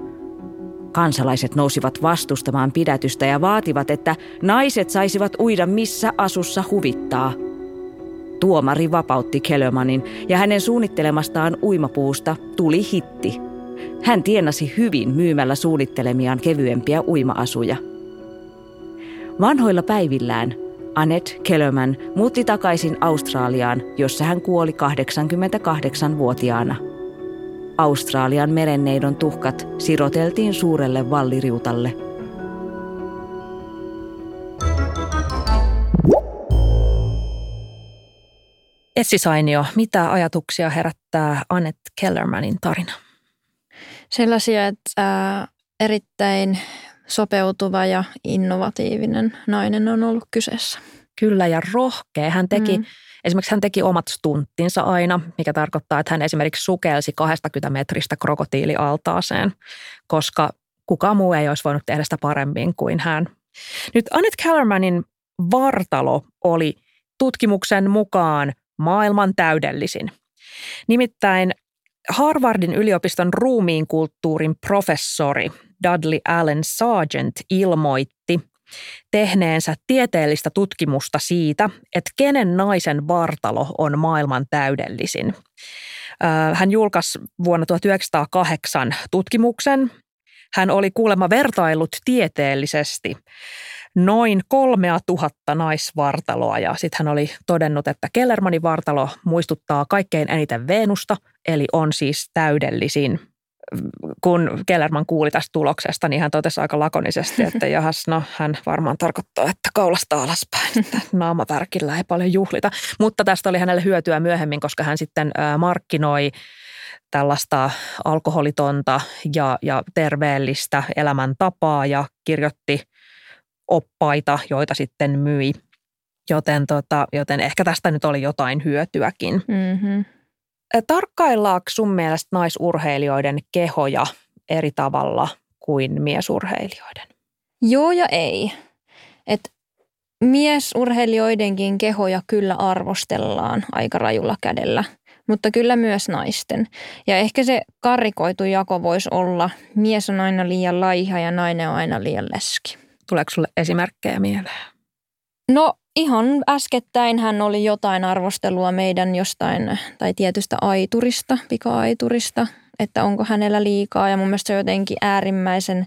Kansalaiset nousivat vastustamaan pidätystä ja vaativat, että naiset saisivat uida missä asussa huvittaa. Tuomari vapautti Kellermanin ja hänen suunnittelemastaan uimapuusta tuli hitti – hän tienasi hyvin myymällä suunnittelemiaan kevyempiä uima-asuja. Vanhoilla päivillään Annette Kellerman muutti takaisin Australiaan, jossa hän kuoli 88-vuotiaana. Australian merenneidon tuhkat siroteltiin suurelle valliriutalle. Essi Sainio, mitä ajatuksia herättää Annette Kellermanin tarina? Sellaisia, että erittäin sopeutuva ja innovatiivinen nainen on ollut kyseessä. Kyllä ja rohkea. Hän teki, mm. esimerkiksi hän teki omat stunttinsa aina, mikä tarkoittaa, että hän esimerkiksi sukelsi 20 metristä krokotiilialtaaseen, koska kukaan muu ei olisi voinut tehdä sitä paremmin kuin hän. Nyt Annette Kellermanin vartalo oli tutkimuksen mukaan maailman täydellisin. Nimittäin Harvardin yliopiston ruumiin kulttuurin professori Dudley Allen Sargent ilmoitti tehneensä tieteellistä tutkimusta siitä, että kenen naisen vartalo on maailman täydellisin. Hän julkaisi vuonna 1908 tutkimuksen. Hän oli kuulemma vertaillut tieteellisesti noin kolmea tuhatta naisvartaloa ja sitten hän oli todennut, että Kellermanin vartalo muistuttaa kaikkein eniten Venusta, eli on siis täydellisin. Kun Kellerman kuuli tästä tuloksesta, niin hän totesi aika lakonisesti, että jahas, no hän varmaan tarkoittaa, että kaulasta alaspäin, että naamavärkillä ei paljon juhlita. Mutta tästä oli hänelle hyötyä myöhemmin, koska hän sitten markkinoi tällaista alkoholitonta ja, ja terveellistä elämäntapaa ja kirjoitti – oppaita, joita sitten myi. Joten, tota, joten ehkä tästä nyt oli jotain hyötyäkin. Mm-hmm. Tarkkaillaanko sun mielestä naisurheilijoiden kehoja eri tavalla kuin miesurheilijoiden? Joo ja ei. Et miesurheilijoidenkin kehoja kyllä arvostellaan aika rajulla kädellä. mutta kyllä myös naisten. Ja ehkä se karikoitu jako voisi olla, mies on aina liian laiha ja nainen on aina liian leski. Tuleeko sulle esimerkkejä mieleen? No ihan äskettäin hän oli jotain arvostelua meidän jostain tai tietystä aiturista, pika-aiturista, että onko hänellä liikaa ja mun mielestä se on jotenkin äärimmäisen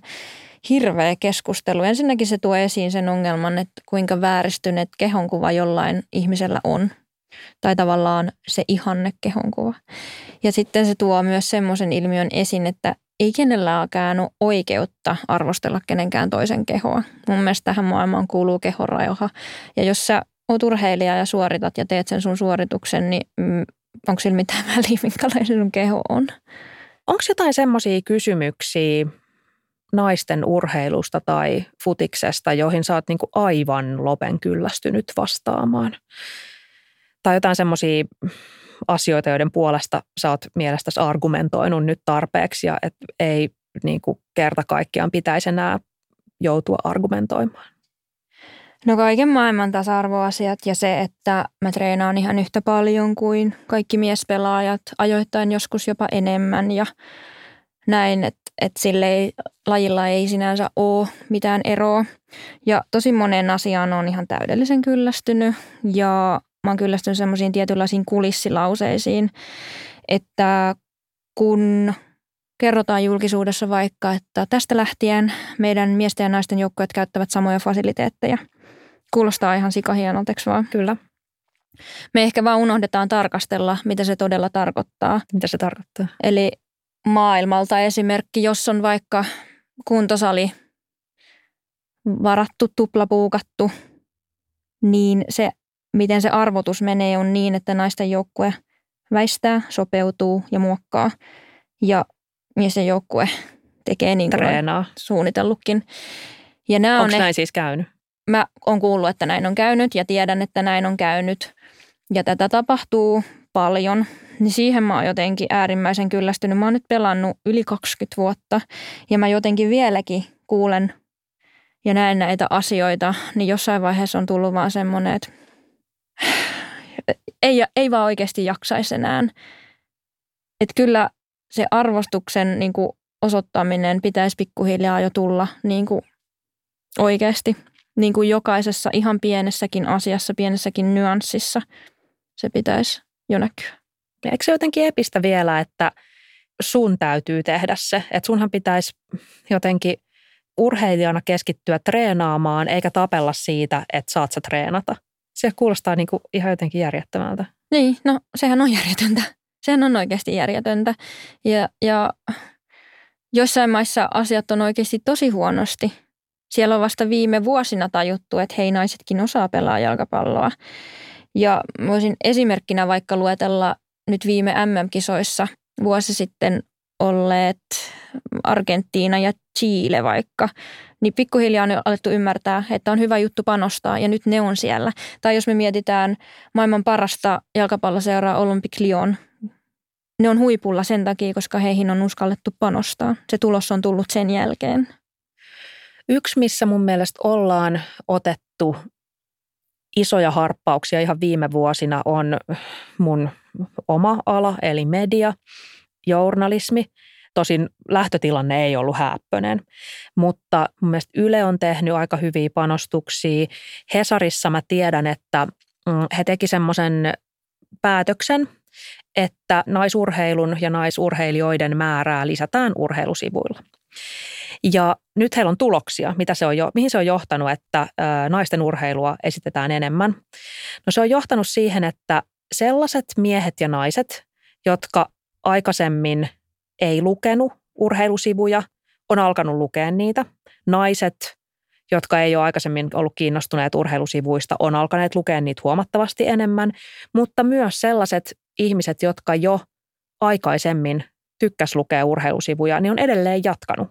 hirveä keskustelu. Ensinnäkin se tuo esiin sen ongelman, että kuinka vääristynyt kehonkuva jollain ihmisellä on. Tai tavallaan se ihanne kehonkuva. Ja sitten se tuo myös semmoisen ilmiön esiin, että ei kenelläkään ole oikeutta arvostella kenenkään toisen kehoa. Mun mielestä tähän maailmaan kuuluu kehorauha. Ja jos sä oot urheilija ja suoritat ja teet sen sun suorituksen, niin mm, onko sillä mitään [laughs] väliä, minkälainen sun keho on? Onko jotain semmoisia kysymyksiä naisten urheilusta tai futiksesta, joihin sä oot niinku aivan lopen kyllästynyt vastaamaan? Tai jotain semmoisia asioita, joiden puolesta sä oot mielestäsi argumentoinut nyt tarpeeksi ja et ei niin kuin kerta kaikkiaan pitäisi enää joutua argumentoimaan? No kaiken maailman tasa-arvoasiat ja se, että mä treenaan ihan yhtä paljon kuin kaikki miespelaajat, ajoittain joskus jopa enemmän ja näin, että, että sille ei, lajilla ei sinänsä ole mitään eroa. Ja tosi moneen asiaan on ihan täydellisen kyllästynyt ja mä oon kyllästynyt semmoisiin tietynlaisiin kulissilauseisiin, että kun kerrotaan julkisuudessa vaikka, että tästä lähtien meidän miesten ja naisten joukkueet käyttävät samoja fasiliteetteja. Kuulostaa ihan sikahienolta, vaan? Kyllä. Me ehkä vaan unohdetaan tarkastella, mitä se todella tarkoittaa. Mitä se tarkoittaa? Eli maailmalta esimerkki, jos on vaikka kuntosali varattu, tuplapuukattu, niin se miten se arvotus menee on niin, että naisten joukkue väistää, sopeutuu ja muokkaa. Ja miesten joukkue tekee niin kuin Treenaa. suunnitellutkin. Ja nämä Onko on näin siis käynyt? Mä oon kuullut, että näin on käynyt ja tiedän, että näin on käynyt. Ja tätä tapahtuu paljon. Niin siihen mä oon jotenkin äärimmäisen kyllästynyt. Mä oon nyt pelannut yli 20 vuotta ja mä jotenkin vieläkin kuulen ja näen näitä asioita. Niin jossain vaiheessa on tullut vaan semmoinen, että ei, ei vaan oikeasti jaksaisi enää. Että kyllä se arvostuksen niin kuin osoittaminen pitäisi pikkuhiljaa jo tulla niin kuin oikeasti. Niin kuin jokaisessa ihan pienessäkin asiassa, pienessäkin nyanssissa se pitäisi jo näkyä. Eikö se jotenkin epistä vielä, että sun täytyy tehdä se? Että sunhan pitäisi jotenkin urheilijana keskittyä treenaamaan, eikä tapella siitä, että saat sä treenata se kuulostaa niin kuin ihan jotenkin järjettömältä. Niin, no sehän on järjetöntä. Sehän on oikeasti järjetöntä. Ja, ja jossain maissa asiat on oikeasti tosi huonosti. Siellä on vasta viime vuosina tajuttu, että hei naisetkin osaa pelaa jalkapalloa. Ja voisin esimerkkinä vaikka luetella nyt viime MM-kisoissa vuosi sitten olleet Argentiina ja Chile vaikka, niin pikkuhiljaa on alettu ymmärtää, että on hyvä juttu panostaa ja nyt ne on siellä. Tai jos me mietitään maailman parasta jalkapalloseuraa Olympic Lyon, ne on huipulla sen takia, koska heihin on uskallettu panostaa. Se tulos on tullut sen jälkeen. Yksi, missä mun mielestä ollaan otettu isoja harppauksia ihan viime vuosina on mun oma ala, eli media, journalismi – Tosin lähtötilanne ei ollut häppöinen, mutta mun mielestä Yle on tehnyt aika hyviä panostuksia. Hesarissa mä tiedän, että mm, he teki semmoisen päätöksen, että naisurheilun ja naisurheilijoiden määrää lisätään urheilusivuilla. Ja nyt heillä on tuloksia, mitä se on jo, mihin se on johtanut, että naisten urheilua esitetään enemmän. No se on johtanut siihen, että sellaiset miehet ja naiset, jotka aikaisemmin ei lukenut urheilusivuja, on alkanut lukea niitä. Naiset, jotka ei ole aikaisemmin ollut kiinnostuneet urheilusivuista, on alkaneet lukea niitä huomattavasti enemmän, mutta myös sellaiset ihmiset, jotka jo aikaisemmin tykkäs lukea urheilusivuja, niin on edelleen jatkanut.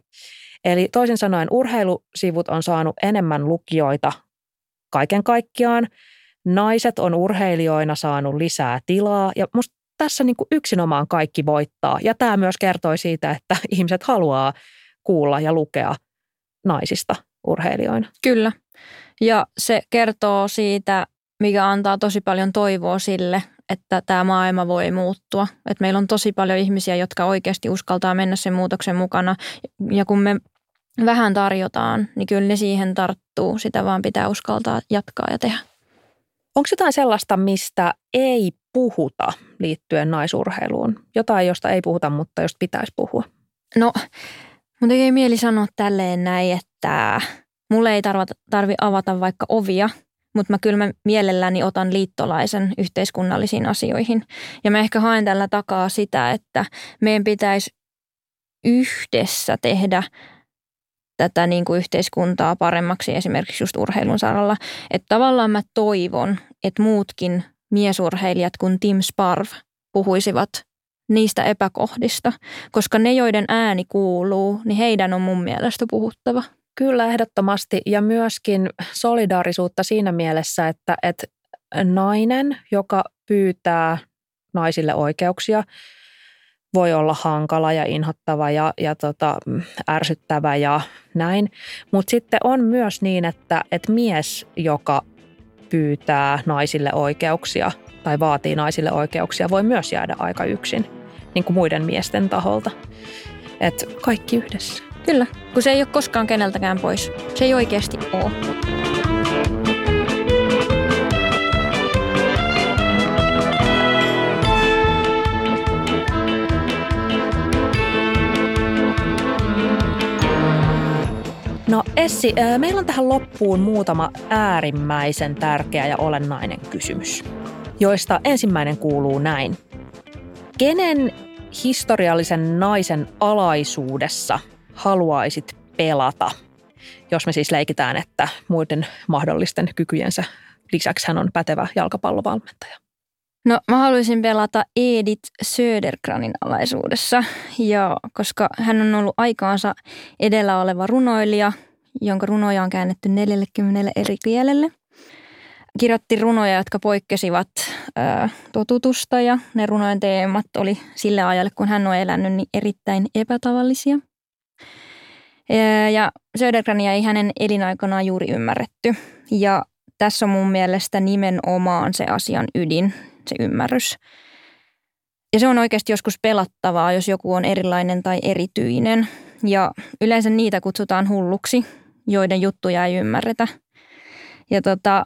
Eli toisin sanoen urheilusivut on saanut enemmän lukijoita kaiken kaikkiaan. Naiset on urheilijoina saanut lisää tilaa ja musta tässä niin kuin yksinomaan kaikki voittaa. Ja tämä myös kertoi siitä, että [laughs] ihmiset haluaa kuulla ja lukea naisista urheilijoina. Kyllä. Ja se kertoo siitä, mikä antaa tosi paljon toivoa sille, että tämä maailma voi muuttua. Että meillä on tosi paljon ihmisiä, jotka oikeasti uskaltaa mennä sen muutoksen mukana. Ja kun me vähän tarjotaan, niin kyllä ne siihen tarttuu. Sitä vaan pitää uskaltaa jatkaa ja tehdä. Onko jotain sellaista, mistä ei puhuta liittyen naisurheiluun? Jotain, josta ei puhuta, mutta josta pitäisi puhua? No, mun tekee mieli sanoa tälleen näin, että mulle ei tarvi avata vaikka ovia, mutta mä kyllä mä mielelläni otan liittolaisen yhteiskunnallisiin asioihin. Ja mä ehkä haen tällä takaa sitä, että meidän pitäisi yhdessä tehdä tätä niin kuin yhteiskuntaa paremmaksi esimerkiksi just urheilun saralla. Että tavallaan mä toivon, että muutkin miesurheilijat kuin Tim Sparv puhuisivat niistä epäkohdista, koska ne, joiden ääni kuuluu, niin heidän on mun mielestä puhuttava. Kyllä, ehdottomasti. Ja myöskin solidaarisuutta siinä mielessä, että, että nainen, joka pyytää naisille oikeuksia, voi olla hankala ja inhottava ja, ja tota, ärsyttävä ja näin. Mutta sitten on myös niin, että, että mies, joka pyytää naisille oikeuksia tai vaatii naisille oikeuksia, voi myös jäädä aika yksin, niin kuin muiden miesten taholta. Et kaikki yhdessä. Kyllä, kun se ei ole koskaan keneltäkään pois. Se ei oikeasti ole. No Essi, meillä on tähän loppuun muutama äärimmäisen tärkeä ja olennainen kysymys, joista ensimmäinen kuuluu näin. Kenen historiallisen naisen alaisuudessa haluaisit pelata, jos me siis leikitään, että muiden mahdollisten kykyjensä lisäksi hän on pätevä jalkapallovalmentaja? No mä haluaisin pelata Edith Södergranin alaisuudessa, ja koska hän on ollut aikaansa edellä oleva runoilija, jonka runoja on käännetty 40 eri kielelle. Kirjoitti runoja, jotka poikkesivat ää, totutusta ja ne runojen teemat oli sille ajalle, kun hän on elänyt, niin erittäin epätavallisia. Ja Södergrania ei hänen elinaikanaan juuri ymmärretty. Ja tässä on mun mielestä nimenomaan se asian ydin, se ymmärrys. Ja se on oikeasti joskus pelattavaa, jos joku on erilainen tai erityinen. Ja yleensä niitä kutsutaan hulluksi, joiden juttuja ei ymmärretä. Ja tota,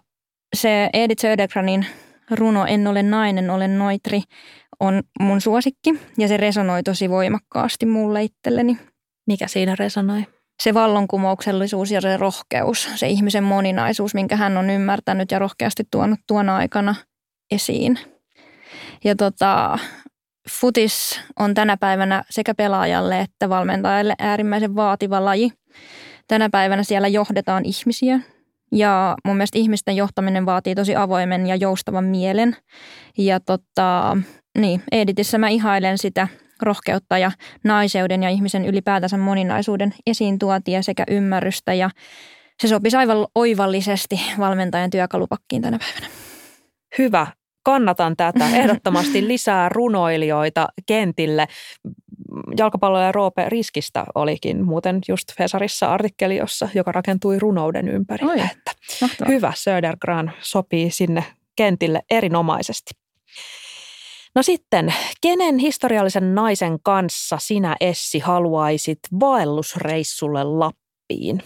se Edith Södergranin runo En ole nainen, olen noitri on mun suosikki ja se resonoi tosi voimakkaasti mulle itselleni. Mikä siinä resonoi? Se vallankumouksellisuus ja se rohkeus, se ihmisen moninaisuus, minkä hän on ymmärtänyt ja rohkeasti tuonut tuona aikana esiin. Ja tota, futis on tänä päivänä sekä pelaajalle että valmentajalle äärimmäisen vaativa laji. Tänä päivänä siellä johdetaan ihmisiä ja mun mielestä ihmisten johtaminen vaatii tosi avoimen ja joustavan mielen. Ja tota, niin, Editissä mä ihailen sitä rohkeutta ja naiseuden ja ihmisen ylipäätänsä moninaisuuden esiin tuotia sekä ymmärrystä ja se sopisi aivan oivallisesti valmentajan työkalupakkiin tänä päivänä. Hyvä kannatan tätä. [laughs] Ehdottomasti lisää runoilijoita kentille. Jalkapallo ja Roope Riskistä olikin muuten just Fesarissa artikkeli, jossa, joka rakentui runouden ympärille. Oi, että hyvä, Södergran sopii sinne kentille erinomaisesti. No sitten, kenen historiallisen naisen kanssa sinä Essi haluaisit vaellusreissulle Lappiin?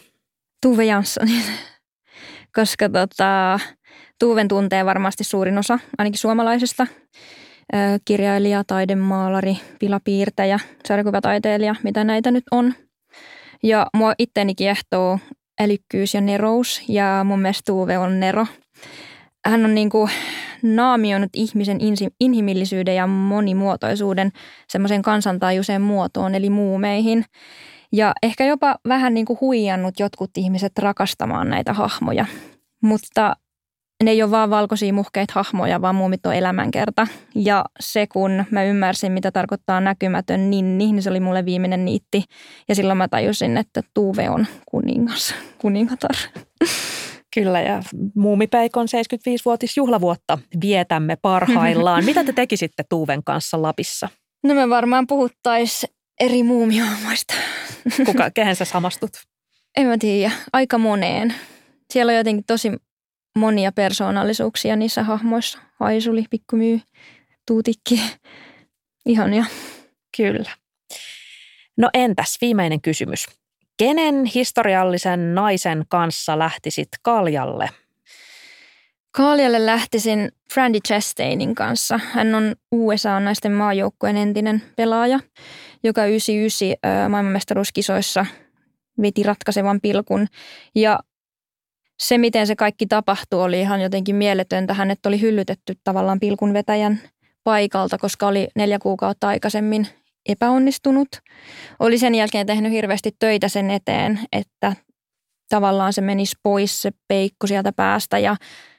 Tuve Janssonin, koska tota, Tuuven tuntee varmasti suurin osa, ainakin suomalaisesta. Kirjailija, taidemaalari, pilapiirtäjä, sarjakuvataiteilija, mitä näitä nyt on. Ja mua itteni kiehtoo älykkyys ja nerous ja mun mielestä Tuuve on nero. Hän on niin kuin naamioinut ihmisen inhimillisyyden ja monimuotoisuuden semmoiseen kansantajuiseen muotoon, eli muumeihin. Ja ehkä jopa vähän niin kuin huijannut jotkut ihmiset rakastamaan näitä hahmoja. Mutta ne ei ole vaan valkoisia muhkeita hahmoja, vaan muumit on elämänkerta. Ja se, kun mä ymmärsin, mitä tarkoittaa näkymätön ninni, niin se oli mulle viimeinen niitti. Ja silloin mä tajusin, että Tuve on kuningas, kuningatar. Kyllä, ja Muumipeikon 75-vuotisjuhlavuotta vietämme parhaillaan. Mitä te tekisitte Tuuven kanssa Lapissa? No me varmaan puhuttaisiin eri muumiohjelmoista. Kuka, kehen sä samastut? En mä tiedä, aika moneen. Siellä on jotenkin tosi monia persoonallisuuksia niissä hahmoissa. Haisuli, pikkumyy, tuutikki. [laughs] Ihania. Kyllä. No entäs viimeinen kysymys. Kenen historiallisen naisen kanssa lähtisit kaljalle? Kaljalle lähtisin Frandy Chastainin kanssa. Hän on USA-naisten maajoukkueen entinen pelaaja, joka 99 maailmanmestaruuskisoissa veti ratkaisevan pilkun. Ja se, miten se kaikki tapahtui, oli ihan jotenkin mieletöntä. Hänet oli hyllytetty tavallaan pilkunvetäjän paikalta, koska oli neljä kuukautta aikaisemmin epäonnistunut. Oli sen jälkeen tehnyt hirveästi töitä sen eteen, että tavallaan se menisi pois se peikko sieltä päästä ja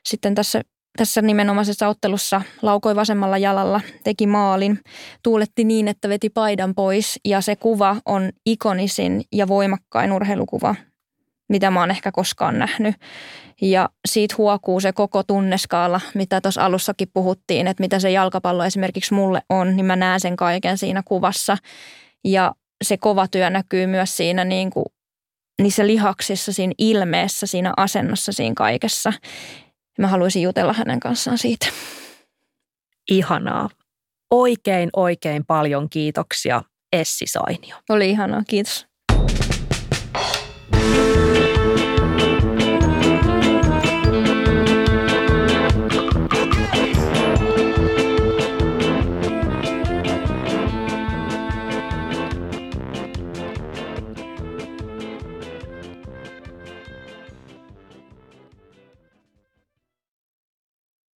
sitten tässä tässä nimenomaisessa ottelussa laukoi vasemmalla jalalla, teki maalin, tuuletti niin, että veti paidan pois ja se kuva on ikonisin ja voimakkain urheilukuva, mitä mä oon ehkä koskaan nähnyt. Ja siitä huokuu se koko tunneskaala, mitä tuossa alussakin puhuttiin, että mitä se jalkapallo esimerkiksi mulle on, niin mä näen sen kaiken siinä kuvassa. Ja se kova työ näkyy myös siinä niin kuin niissä lihaksissa, siinä ilmeessä, siinä asennossa, siinä kaikessa. Mä haluaisin jutella hänen kanssaan siitä. Ihanaa. Oikein, oikein paljon kiitoksia Essi Sainio. Oli ihanaa, kiitos.